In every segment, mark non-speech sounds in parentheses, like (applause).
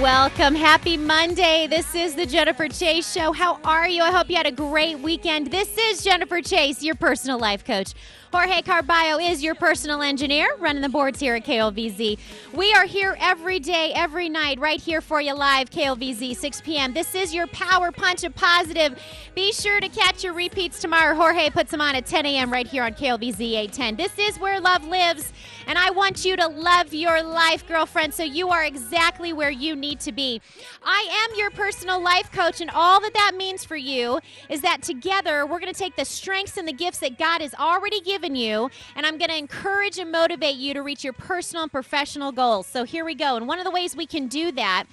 Welcome. Happy Monday. This is the Jennifer Chase Show. How are you? I hope you had a great weekend. This is Jennifer Chase, your personal life coach. Jorge Carballo is your personal engineer, running the boards here at KLVZ. We are here every day, every night, right here for you live, KLVZ, 6 p.m. This is your power punch of positive. Be sure to catch your repeats tomorrow. Jorge puts them on at 10 a.m. right here on KLVZ 810. This is where love lives, and I want you to love your life, girlfriend, so you are exactly where you need to be. I am your personal life coach, and all that that means for you is that together we're going to take the strengths and the gifts that God has already given you, and I'm going to encourage and motivate you to reach your personal and professional goals. So here we go. And one of the ways we can do that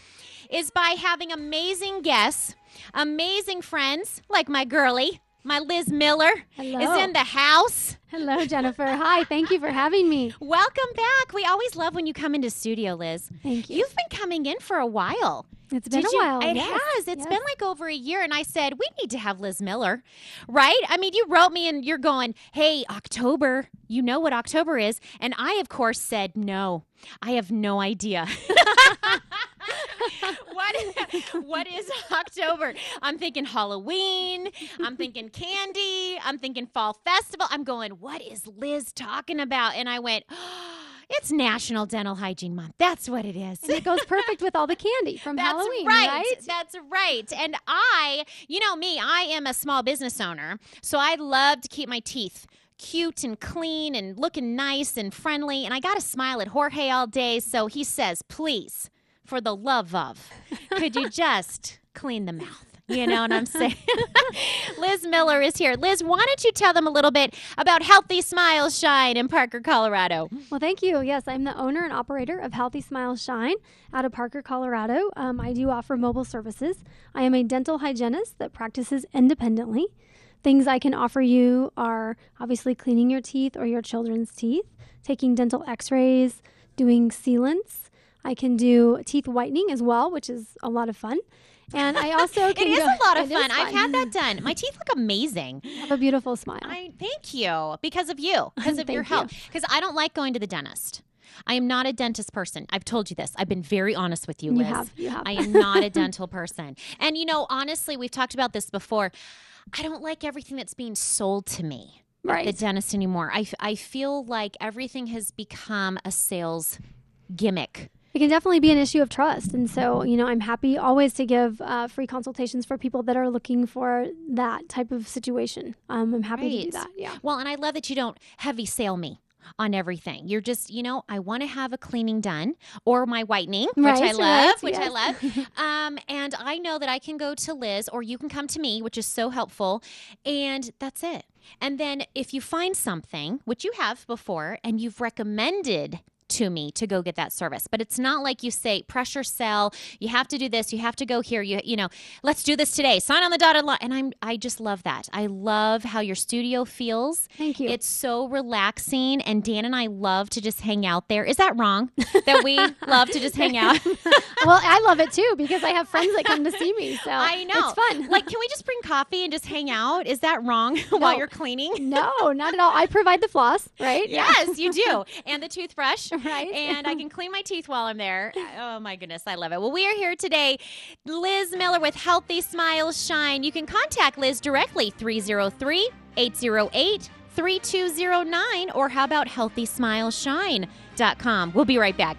is by having amazing guests, amazing friends like my girly, My Liz Miller Hello. is in the house. Hello, (laughs) Jennifer. Hi, thank you for having me. Welcome back. We always love when you come into studio, Liz. Thank you. You've been coming in for a while. It's been Did a you- while. It yes, has. It's yes. been like over a year. And I said, we need to have Liz Miller, right? I mean, you wrote me and you're going, hey, October, you know what October is. And I, of course, said, no, I have no idea. (laughs) what, what is October? I'm thinking Halloween. I'm thinking candy. I'm thinking fall festival. I'm going, what is Liz talking about? And I went, it's National Dental Hygiene Month. That's what it is. And it goes perfect with all the candy from (laughs) That's Halloween, right. right? That's right. And I, you know me, I am a small business owner, so I love to keep my teeth cute and clean and looking nice and friendly. And I got to smile at Jorge all day, so he says, "Please, for the love of, could you (laughs) just clean the mouth?" You know what I'm saying? (laughs) Liz Miller is here. Liz, why don't you tell them a little bit about Healthy Smiles Shine in Parker, Colorado? Well, thank you. Yes, I'm the owner and operator of Healthy Smiles Shine out of Parker, Colorado. Um, I do offer mobile services. I am a dental hygienist that practices independently. Things I can offer you are obviously cleaning your teeth or your children's teeth, taking dental x rays, doing sealants. I can do teeth whitening as well, which is a lot of fun. And I also (laughs) It is go- a lot of is fun. I've had that done. My teeth look amazing. You have a beautiful smile. I thank you because of you, (laughs) because of your help. Because I don't like going to the dentist. I am not a dentist person. I've told you this. I've been very honest with you, You Liz. have, you have. I am not a (laughs) dental person. And you know, honestly, we've talked about this before. I don't like everything that's being sold to me at Right. the dentist anymore. I, I feel like everything has become a sales gimmick. It can definitely be an issue of trust. And so, you know, I'm happy always to give uh, free consultations for people that are looking for that type of situation. Um, I'm happy to do that. Yeah. Well, and I love that you don't heavy sale me on everything. You're just, you know, I want to have a cleaning done or my whitening, which I love, right, which I love. (laughs) Um, and I know that I can go to Liz or you can come to me, which is so helpful. And that's it. And then if you find something, which you have before, and you've recommended to me to go get that service. But it's not like you say pressure sell, you have to do this, you have to go here, you you know, let's do this today. Sign on the dotted line. And I'm I just love that. I love how your studio feels. Thank you. It's so relaxing and Dan and I love to just hang out there. Is that wrong? (laughs) that we love to just hang out? (laughs) well, I love it too because I have friends that come to see me. So I know. It's fun. (laughs) Like, can we just bring coffee and just hang out? Is that wrong while you're cleaning? no, not at all. I provide the floss, right? Yes, you do. And the toothbrush. (laughs) Right. (laughs) and I can clean my teeth while I'm there. (laughs) Oh my goodness, I love it. Well, we are here today. Liz Miller with Healthy Smiles Shine. You can contact Liz directly 303 808 3209 or how about healthysmileshine.com. We'll be right back.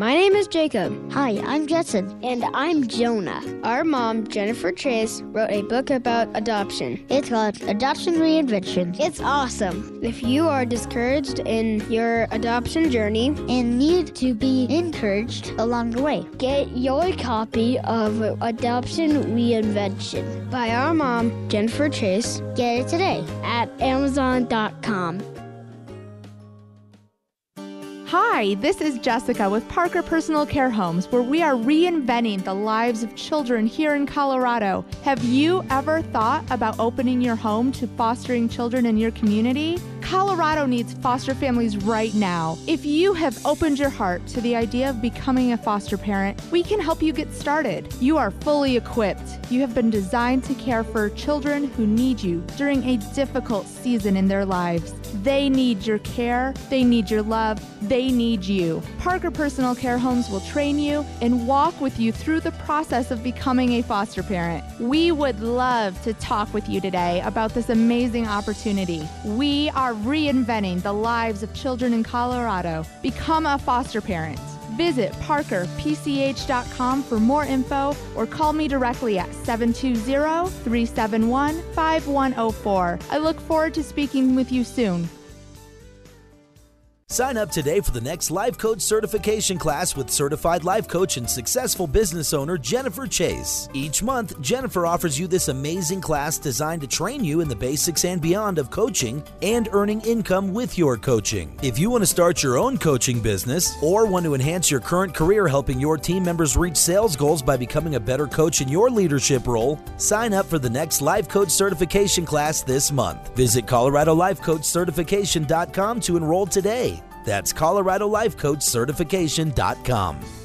My name is Jacob. Hi, I'm Jetson. And I'm Jonah. Our mom, Jennifer Chase, wrote a book about adoption. It's called Adoption Reinvention It's awesome. If you are discouraged in your adoption journey, and need to be encouraged along the way. get your copy of Adoption Reinvention by our mom, Jennifer Chase, Get it today. at Amazon.com. Hi, this is Jessica with Parker Personal Care Homes, where we are reinventing the lives of children here in Colorado. Have you ever thought about opening your home to fostering children in your community? Colorado needs foster families right now. If you have opened your heart to the idea of becoming a foster parent, we can help you get started. You are fully equipped. You have been designed to care for children who need you during a difficult season in their lives. They need your care, they need your love, they need you. Parker Personal Care Homes will train you and walk with you through the process of becoming a foster parent. We would love to talk with you today about this amazing opportunity. We are reinventing the lives of children in Colorado. Become a foster parent. Visit parkerpch.com for more info or call me directly at 720 371 5104. I look forward to speaking with you soon. Sign up today for the next Life Coach certification class with certified life coach and successful business owner Jennifer Chase. Each month, Jennifer offers you this amazing class designed to train you in the basics and beyond of coaching and earning income with your coaching. If you want to start your own coaching business or want to enhance your current career helping your team members reach sales goals by becoming a better coach in your leadership role, sign up for the next Life Coach certification class this month. Visit ColoradoLifeCoachCertification.com to enroll today. That's ColoradoLifeCoachCertification.com.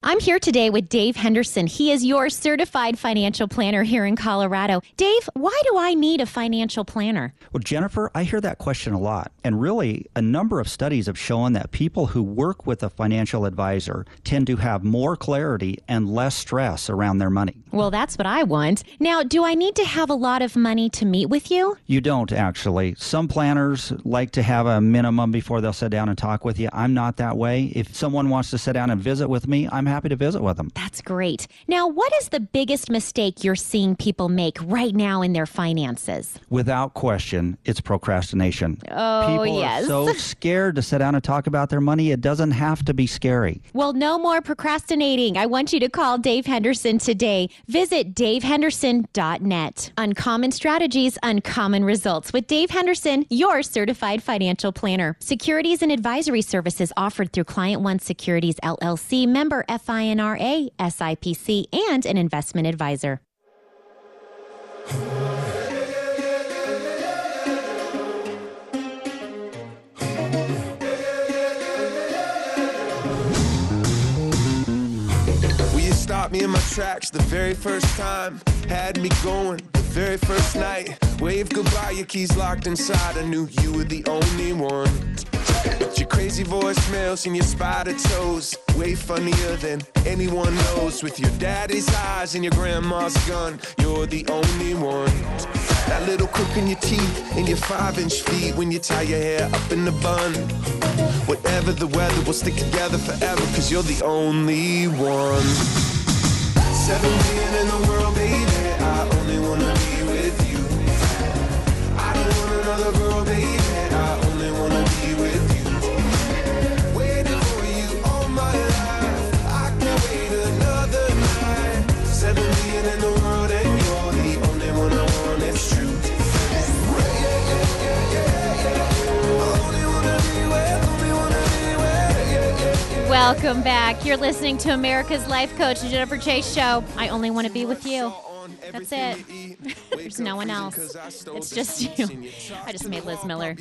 I'm here today with Dave Henderson. He is your certified financial planner here in Colorado. Dave, why do I need a financial planner? Well, Jennifer, I hear that question a lot. And really, a number of studies have shown that people who work with a financial advisor tend to have more clarity and less stress around their money. Well, that's what I want. Now, do I need to have a lot of money to meet with you? You don't actually. Some planners like to have a minimum before they'll sit down and talk with you. I'm not that way. If someone wants to sit down and visit with me, I'm happy to visit with them. That's great. Now, what is the biggest mistake you're seeing people make right now in their finances? Without question, it's procrastination. Oh, People yes. are so (laughs) scared to sit down and talk about their money. It doesn't have to be scary. Well, no more procrastinating. I want you to call Dave Henderson today. Visit davehenderson.net. Uncommon strategies, uncommon results with Dave Henderson, your certified financial planner. Securities and advisory services offered through Client One Securities LLC, member FINRA, SIPC, and an investment advisor. Will you stop me in my tracks the very first time? Had me going the very first night. Wave goodbye, your keys locked inside. I knew you were the only one. But your crazy voicemails and your spider toes. Way funnier than anyone knows. With your daddy's eyes and your grandma's gun, you're the only one. That little crook in your teeth and your five inch feet when you tie your hair up in the bun. Whatever the weather, we'll stick together forever, cause you're the only one. Seven billion in the world, baby. I only wanna be with you. I don't want another girl, baby. Welcome back. You're listening to America's Life Coach, Jennifer Chase Show. I only want to be with you. That's it. (laughs) There's no one else. It's just you. I just made Liz Miller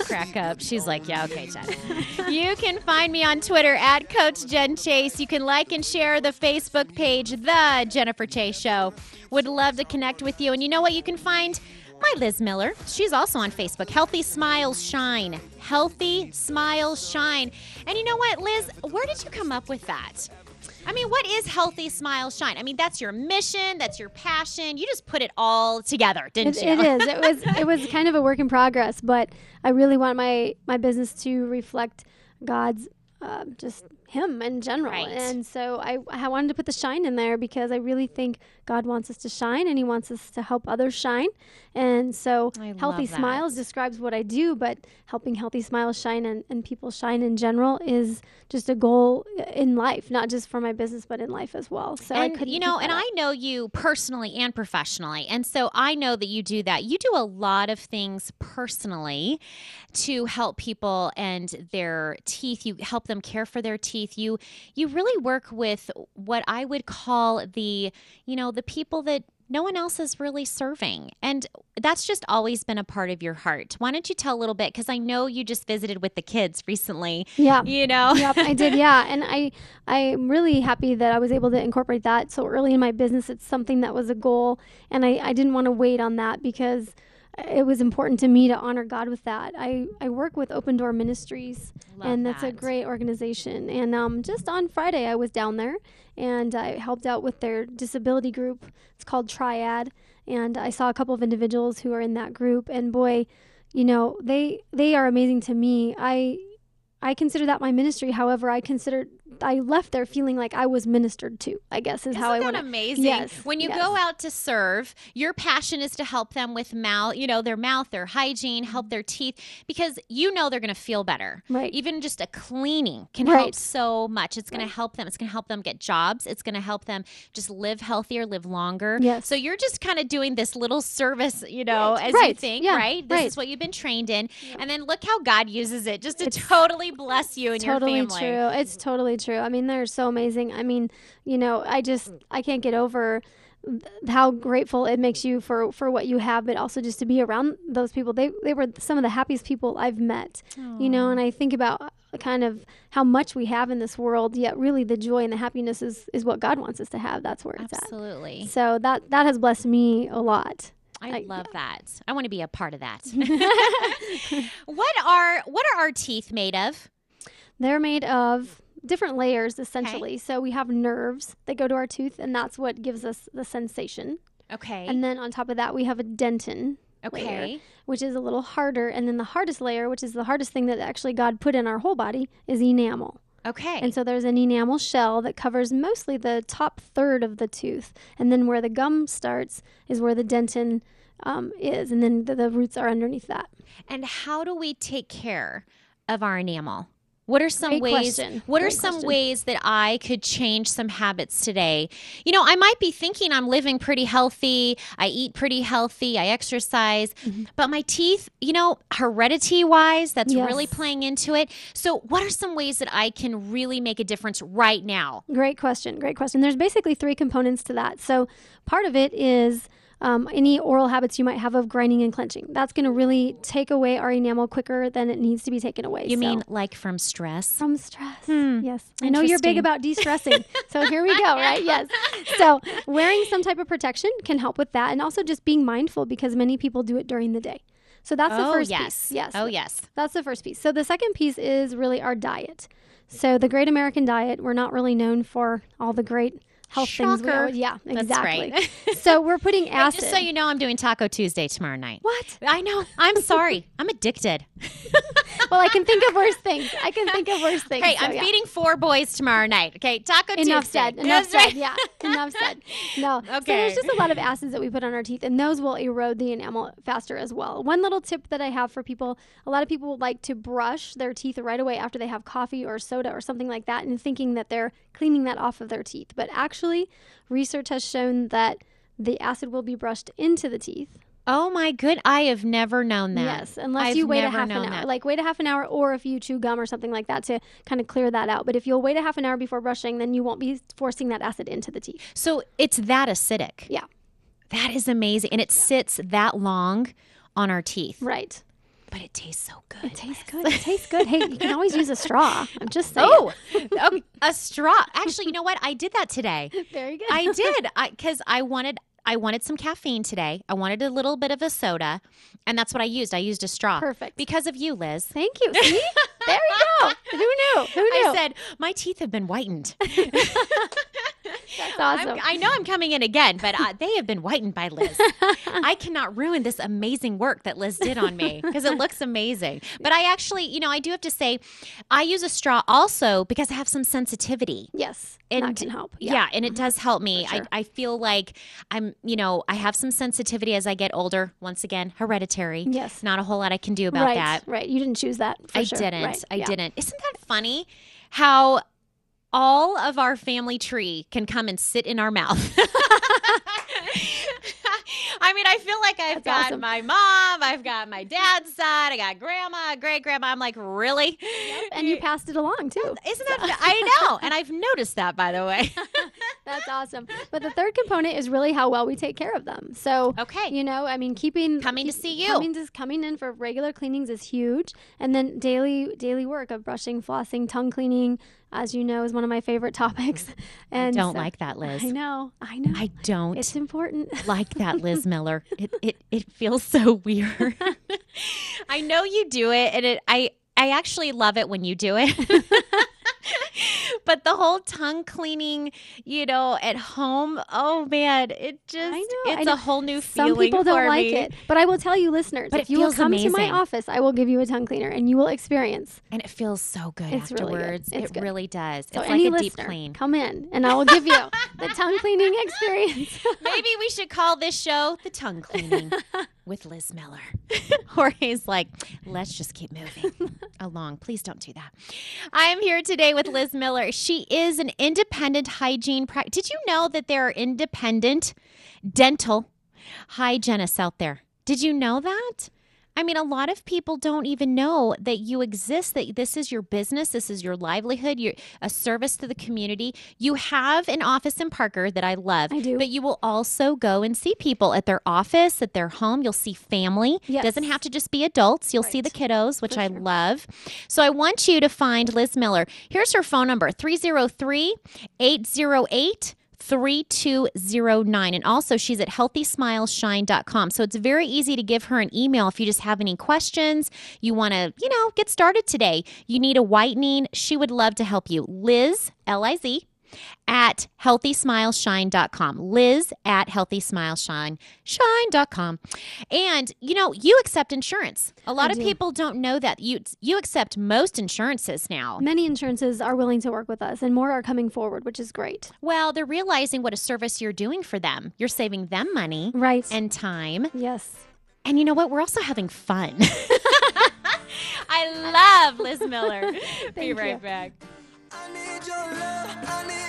crack up. She's like, yeah, okay, Jen. you can find me on Twitter at Coach Jen Chase. You can like and share the Facebook page, The Jennifer Chase Show. Would love to connect with you. And you know what? You can find my Liz Miller. She's also on Facebook. Healthy Smiles Shine. Healthy Smiles Shine. And you know what, Liz? Where did you come up with that? I mean, what is Healthy Smiles Shine? I mean, that's your mission, that's your passion. You just put it all together, didn't It, you? it is. It was. It was (laughs) kind of a work in progress, but I really want my my business to reflect God's uh, just Him in general. Right. And so I I wanted to put the shine in there because I really think God wants us to shine and He wants us to help others shine. And so I healthy smiles describes what I do, but helping healthy smiles shine and, and people shine in general is just a goal in life, not just for my business, but in life as well. So I couldn't you know, and up. I know you personally and professionally, and so I know that you do that. You do a lot of things personally to help people and their teeth. You help them care for their teeth. You you really work with what I would call the you know the people that no one else is really serving. And that's just always been a part of your heart. Why don't you tell a little bit? Because I know you just visited with the kids recently. Yeah. You know? yep, I did. (laughs) Yeah, and I I'm really happy that I was able to incorporate that so early in my business. It's something that was a goal, and I I didn't want to wait on that because it was important to me to honor God with that. I I work with Open Door Ministries, Love and that's a great organization. And um, just on Friday, I was down there and I helped out with their disability group. It's called Triad, and I saw a couple of individuals who are in that group. And boy, you know they they are amazing to me. I I consider that my ministry. However, I considered I left there feeling like I was ministered to. I guess is how I Isn't want amazing? Yes, When you yes. go out to serve, your passion is to help them with mouth, you know, their mouth, their hygiene, help their teeth, because you know they're going to feel better. Mm-hmm. Right. Even just a cleaning can help so much. It's going to help them. It's going to help them get jobs. It's going to help them just live healthier, live longer. Yes. So you're just kind of doing this little service, you know, Right. as you Right. think, Yeah. right? This Right. is what you've been trained in, and then look how God uses it just to totally bless you and totally your family. true. It's totally true. I mean, they're so amazing. I mean, you know, I just I can't get over th- how grateful it makes you for for what you have, but also just to be around those people. They they were some of the happiest people I've met. You know, and I think about uh, kind of how much we have in this world, yet really the joy and the happiness is is what God wants us to have. That's where it's Absolutely. at. Absolutely so that that has blessed me a lot. I, love that. I want to be a part of that. (laughs) (laughs) what are what are our teeth made of? They're made of different layers essentially. So we have nerves that go to our tooth, and that's what gives us the sensation. Okay. And then on top of that, we have a dentin. layer, Okay. which is a little harder. And then the hardest layer, which is the hardest thing that actually God put in our whole body, is enamel. Okay. And so there's an enamel shell that covers mostly the top third of the tooth. And then where the gum starts is where the dentin um, is. And then the, the roots are underneath that. and how do we take care of our enamel? What are some Great ways question. what are some question. ways that I could change some habits today? You know, I might be thinking I'm living pretty healthy, I eat pretty healthy, I exercise, Mm-hmm. but my teeth, you know, heredity wise, that's really playing into it. So, what are some ways that I can really make a difference right now? Great question. Great question. There's basically three components to that. So part of it is um, any oral habits you might have of grinding and clenching. That's going to really take away our enamel quicker than it needs to be taken away. You So- mean like from stress? from stress? Yes. I know you're big about de-stressing. so here we go, right? Yes. So wearing some type of protection can help with that, and also just being mindful because many people do it during the day. So that's the Oh, first yes. piece. Yes. Oh, yes. That's the first piece. So the second piece is really our diet. So the Great American Diet, we're not really known for all the great health things. we always- yeah, That's exactly. right. (laughs) so we're putting acid. just so you know, I'm doing Taco Tuesday tomorrow night. What? I know. I'm (laughs) sorry. I'm addicted. (laughs) well, I can think of worse things. I can think of worse things. Hey, so I'm yeah. feeding four boys tomorrow night. Okay, Taco Tuesday. Enough Tuesday. said. Enough right. said. Yeah. Enough said. No. Okay. So there's just a lot of acids that we put on our teeth, and those will erode the enamel faster as well. One little tip that I have for people: a lot of people like to brush their teeth right away after they have coffee or soda or something like that, and thinking that they're cleaning that off of their teeth. But actually, research has shown that the acid will be brushed into the teeth. Oh my good! I have never known that. Yes, unless I've you wait a half an hour. that. Like wait a half an hour, or if you chew gum or something like that to kind of clear that out. But if you'll wait a half an hour before brushing, then you won't be forcing that acid into the teeth. So it's that acidic. Yeah. That is amazing. And it sits that long on our teeth. Right. But it tastes so good. It tastes good. It tastes good. Hey, you can always use a straw. I'm just saying. Oh, oh, (laughs) a straw. Actually, you know what? I did that today. Very good. I (laughs) did. I because I wanted I wanted some caffeine today. I wanted a little bit of a soda, and that's what I used. I used a straw. Perfect. Because of you, Liz. Thank you. See? (laughs) there you go. Who knew? Who knew? I said my teeth have been whitened. That's awesome. I'm, I know I'm coming in again, but uh, they have been whitened by Liz. (laughs) I cannot ruin this amazing work that Liz did on me (laughs) because it looks amazing. But I actually, you know, I do have to say, I use a straw also because I have some sensitivity. yes. And that can help. Yeah, and it does help me. Sure. I, I feel like I'm, you know, I have some sensitivity as I get older. Once again, hereditary. Yes. Not a whole lot I can do about right. that. Right. You didn't choose that. For I sure. didn't. Right. I Yeah. didn't. Isn't that funny? How all of our family tree can come and sit in our mouth. (laughs) I mean, I feel like I've That's got awesome. my mom, I've got my dad's side, I got grandma, great grandma. I'm like, really? And you passed it along too. Isn't that? I (laughs) know, and I've noticed that by the way. (laughs) That's awesome. But the third component is really how well we take care of them. So, Okay. you know, I mean, keeping Coming to see you. coming to coming in for regular cleanings is huge, and then daily daily work of brushing, flossing, tongue cleaning, as you know, is one of my favorite topics. (laughs) (laughs) And I don't so- like that, Liz. I know, I know. I don't it's important. (laughs) like that, Liz Miller. It it it feels so weird. I know you do it, and it I I actually love it when you do it. (laughs) but the whole tongue cleaning, you know, at home, oh man, it just know, it's a whole new feeling. Some people don't like me. it, but I will tell you, listeners, But if you will come to my office, I will give you a tongue cleaner, and you will experience. and it feels so good It's really good. afterwards. It good. really does. So it's any like a deep clean. come in, and I will give you (laughs) the tongue cleaning experience. Maybe we should call this show the tongue cleaning (laughs) with Liz Miller. (laughs) Jorge's like, let's just keep moving (laughs) along. Please don't do that. I am here today with Liz Miller. She is an independent hygiene practice. Did you know that there are independent dental hygienists out there? Did you know that? I mean, a lot of people don't even know that you exist, that this is your business, this is your livelihood, you're a service to the community. You have an office in Parker that I love. I do. But you will also go and see people at their office, at their home. You'll see family. Yes. Doesn't have to just be adults. You'll see the kiddos, which For I love. So I want you to find Liz Miller. Here's her phone number 303 808 3209 and also she's at healthysmileshine.com so it's very easy to give her an email if you just have any questions. You want to you know get started today. You need a whitening. She would love to help you. Liz l-i-z at healthysmileshine.com liz at healthysmileshine.com and you know you accept insurance a lot I of do. people don't know that you you accept most insurances now Many insurances are willing to work with us, and more are coming forward, which is great. Well, they're realizing what a service you're doing for them. You're saving them money Right. and time. yes. And you know what? We're also having fun. (laughs) I love Liz Miller. (laughs) Be right you. back. I need your love. I need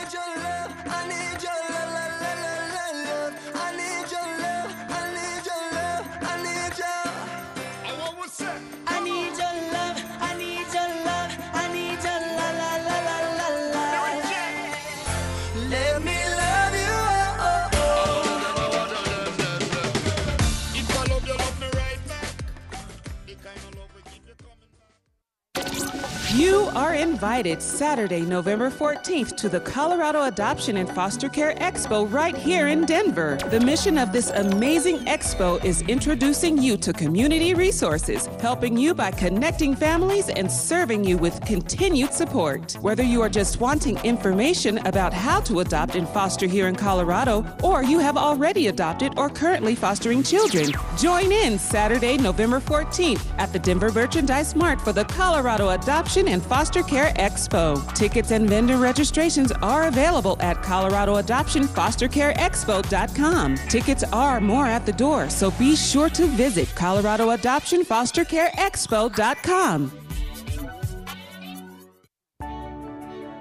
You are invited Saturday, November 14th to the Colorado Adoption and Foster Care Expo right here in Denver. The mission of this amazing expo is introducing you to community resources, helping you by connecting families and serving you with continued support. Whether you are just wanting information about how to adopt and foster here in Colorado, or you have already adopted or currently fostering children, join in Saturday, November 14th at the Denver Merchandise Mart for the Colorado Adoption and Foster Care Expo. Tickets and vendor registrations are available at coloradoadoptionfostercareexpo.com. Tickets are more at the door, so be sure to visit coloradoadoptionfostercareexpo.com.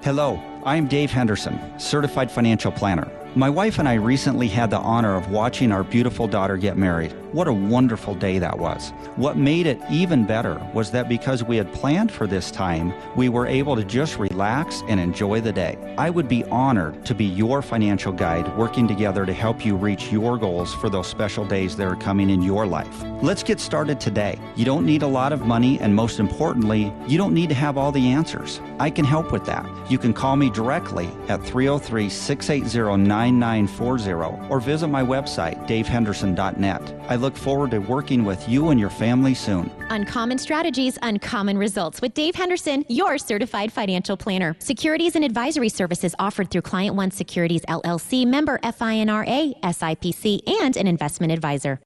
Hello, I am Dave Henderson, certified financial planner. My wife and I recently had the honor of watching our beautiful daughter get married. What a wonderful day that was. What made it even better was that because we had planned for this time, we were able to just relax and enjoy the day. I would be honored to be your financial guide working together to help you reach your goals for those special days that are coming in your life. Let's get started today. You don't need a lot of money, and most importantly, you don't need to have all the answers. I can help with that. You can call me directly at 303 680 9940 or visit my website, davehenderson.net. I look forward to working with you and your family soon. Uncommon strategies, uncommon results with Dave Henderson, your certified financial planner. Securities and advisory services offered through Client One Securities LLC, member FINRA, SIPC, and an investment advisor.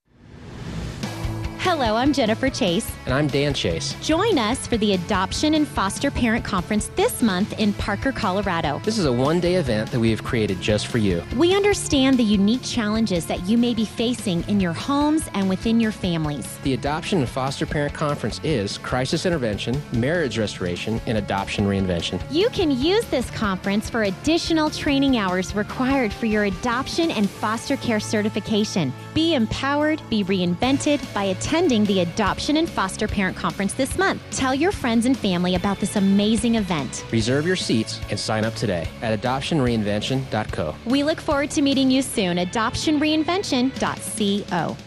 Hello, I'm Jennifer Chase. And I'm Dan Chase. Join us for the Adoption and Foster Parent Conference this month in Parker, Colorado. This is a one day event that we have created just for you. We understand the unique challenges that you may be facing in your homes and within your families. The Adoption and Foster Parent Conference is crisis intervention, marriage restoration, and adoption reinvention. You can use this conference for additional training hours required for your adoption and foster care certification. Be empowered, be reinvented by attending the Adoption and Foster Parent Conference this month. Tell your friends and family about this amazing event. Reserve your seats and sign up today at adoptionreinvention.co. We look forward to meeting you soon. Adoptionreinvention.co.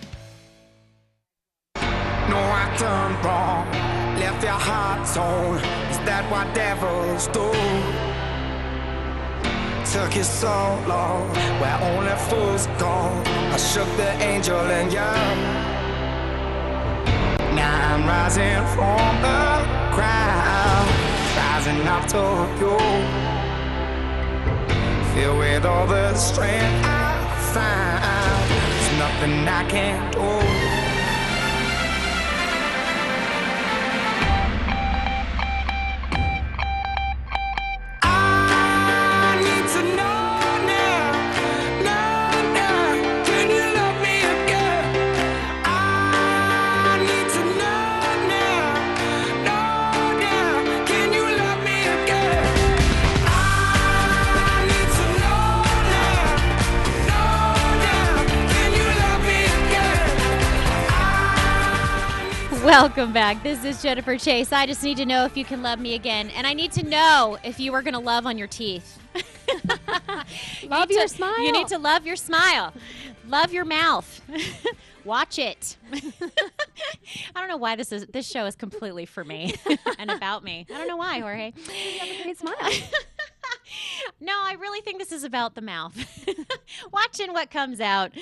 No, I done wrong. Left your heart torn. Is that what devils do? Took you so long, where only fools go. I shook the angel in you. I'm rising from the ground, rising up to you. Filled with all the strength I found, there's nothing I can't do. Welcome back. This is Jennifer Chase. I just need to know if you can love me again. And I need to know if you are going to love on your teeth. (laughs) Love You your to- smile. You need to love your smile. Love your mouth. (laughs) Watch it. (laughs) I don't know why this is this show is completely for me and about me. I don't know why, Jorge. You have a great smile. Really think this is about the mouth. (laughs) Watching what comes out,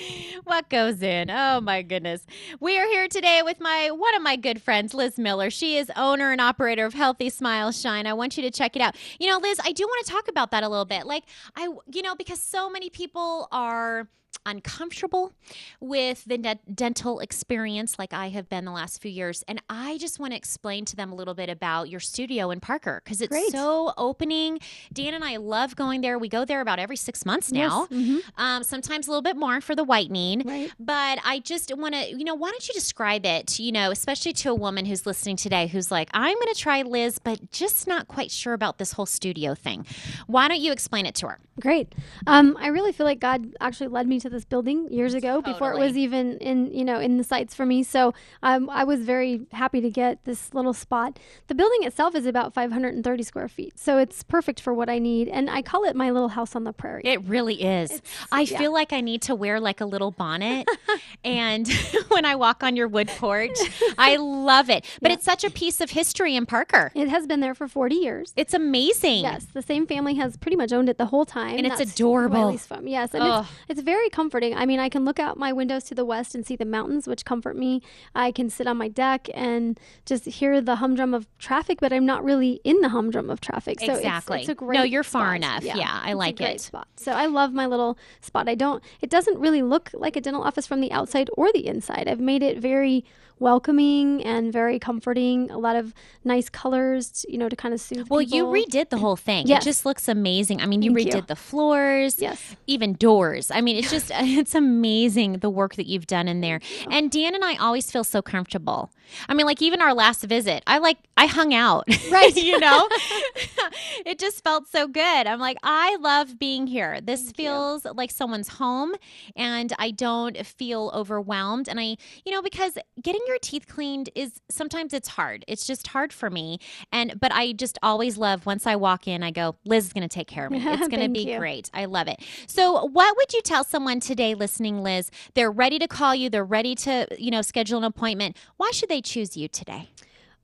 what goes in. Oh my goodness. We are here today with my one of my good friends, Liz Miller. She is owner and operator of Healthy Smile Shine. I want you to check it out. You know, Liz, I do want to talk about that a little bit. Like I you know, because so many people are uncomfortable with the de- dental experience like I have been the last few years and I just want to explain to them a little bit about your studio in Parker cuz it's Great. so opening. Dan and I love going there. We go there about every 6 months now. Yes, mhm. Um, sometimes a little bit more for the whitening. Right. But I just want to, you know, why don't you describe it, you know, especially to a woman who's listening today who's like, I'm going to try Liz, but just not quite sure about this whole studio thing. Why don't you explain it to her? Great. Um, I really feel like God actually led me to this building years ago before it was even in you know in the sights for me. So um, I was very happy to get this little spot. The building itself is about 530 square feet, so it's perfect for what I need. And I call it my little house on the prairie. It really is. I yeah. feel like I need to wear like a little bonnet (laughs) and (laughs) when I walk on your wood porch, I (laughs) love it. But it's such a piece of history in Parker. It has been there for 40 years. It's amazing. Yes, the same family has pretty much owned it the whole time. And it's That's adorable. Yes, and it's, it's very comforting. I mean, I can look out my windows to the west and see the mountains, which comfort me. I can sit on my deck and just hear the humdrum of traffic, but I'm not really in the humdrum of traffic. So it's- Exactly. It's, a great No, you're far spot. enough. Yeah, I it's a like it. Spot. So I love my little spot. I don't. It doesn't really look like a dental office from the outside or the inside. I've made it very welcoming and very comforting. A lot of nice colors, you know, to kind of soothe. Well, you redid the whole thing. Yes. It just looks amazing. I mean, you Thank redid you. the floors, yes, even doors. I mean, it's just (laughs) it's amazing the work that you've done in there. And Dan and I always feel so comfortable. I mean, like even our last visit, I like I hung out. Right. (laughs) you know? (laughs) it just felt so good. I'm like, I love being here. This feels like someone's home and I don't feel overwhelmed. And I, you know, because getting your teeth cleaned is sometimes it's hard. It's just hard for me. And but I just always love once I walk in, I go, Liz is gonna take care of me. It's (laughs) gonna be you. great. I love it. So what would you tell someone today listening, Liz? They're ready to call you, they're ready to, you know, schedule an appointment. Why should they choose you today?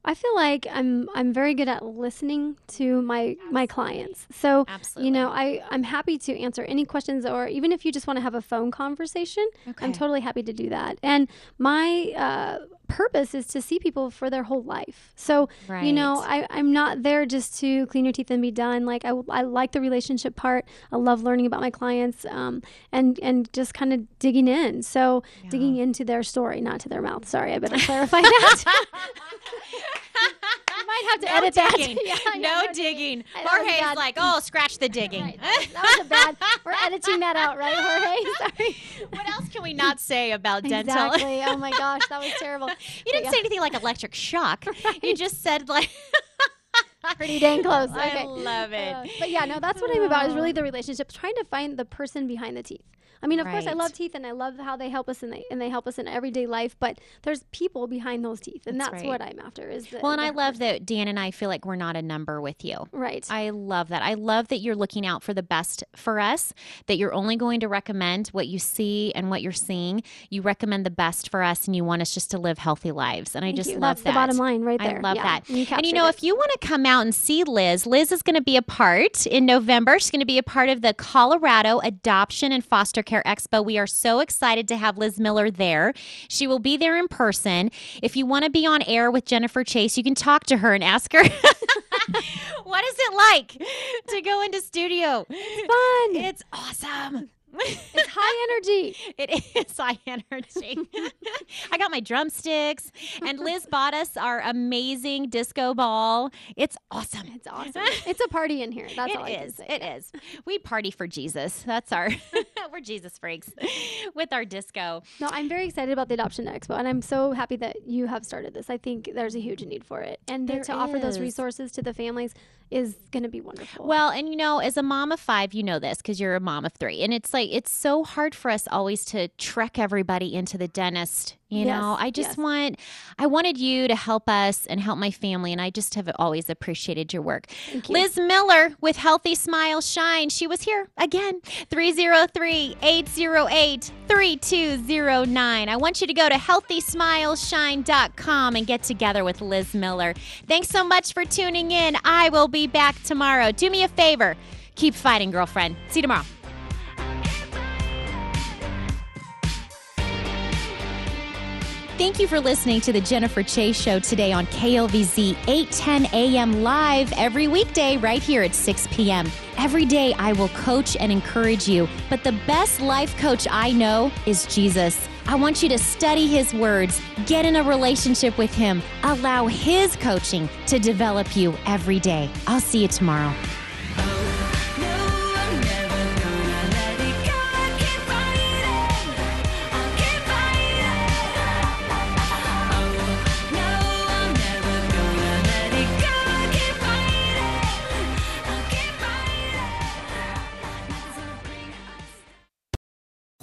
I feel like I'm I'm very good at listening to my my clients. So you know, I I'm happy to answer any questions or even if you just want to have a phone conversation, I'm totally happy to do that. And my uh, purpose is to see people for their whole life. So you know, I I'm not there just to clean your teeth and be done. Like I I like the relationship part. I love learning about my clients um, and and just kind of digging in. So digging into their story, not to their mouth. Sorry, I better (laughs) clarify that. (laughs) might have to No edit that. digging. (laughs) Yeah, yeah, no, digging. I- that Jorge's like, oh, scratch the digging. that was a bad. We're editing that out, right, Jorge? (laughs) Sorry. What else can we not say about dental? Exactly. Oh my (laughs) gosh, that was terrible. You didn't say anything like electric shock. You just said like Pretty dang close. I love it. Uh, but yeah, no, that's what I'm about. Is really the relationship, trying to find the person behind the teeth. I mean, of course, I love teeth and I love how they help us and they and they help us in everyday life. But there's people behind those teeth, and That's that's, right. what I'm after. Is the, Well, and I love that Dan and I feel like we're not a number with you. Right. I love that. I love that you're looking out for the best for us, that you're only going to recommend what you see and what you're seeing. You recommend the best for us and you want us just to live healthy lives. And I Thank just you. love That's that. the bottom line right there. I love Yeah, that. you and you know, it. if you want to come out and see Liz, Liz is going to be a part in November. She's going to be a part of the Colorado Adoption and Foster Care Expo. We are so excited to have Liz Miller there. She will be there in person. If you want to be on air with Jennifer Chase, you can talk to her and ask her. (laughs) what is it like to go into studio? It's fun. It's awesome. It's high energy. (laughs) It is high energy. (laughs) I got my drumsticks, and Liz bought us our amazing disco ball. It's awesome. It's awesome. it's a party in here. That's (laughs) It all I can is. say. It is. We party for Jesus. That's our. we're Jesus freaks with our disco. No, I'm very excited about the Adoption Expo, and I'm so happy that you have started this. I think there's a huge need for it, and There to offer those resources to the families is going to be wonderful. Well, and you know, as a mom of five, you know this because you're a mom of three. And it's like, it's so hard for us always to trek everybody into the dentist. You know, I just yes. want, I wanted you to help us and help my family. And I just have always appreciated your work. you. Liz Miller with Healthy Smile Shine. She was here again, 303 808 3209. I want you to go to healthysmileshine.com and get together with Liz Miller. Thanks so much for tuning in. I will be back tomorrow. Do me a favor keep fighting, girlfriend. See you tomorrow. Thank you for listening to the Jennifer Chase Show today on KLVZ 810 AM live every weekday right here at 6 p.m. Every day I will coach and encourage you, but the best life coach I know is Jesus. I want you to study his words, get in a relationship with him, allow his coaching to develop you every day. I'll see you tomorrow.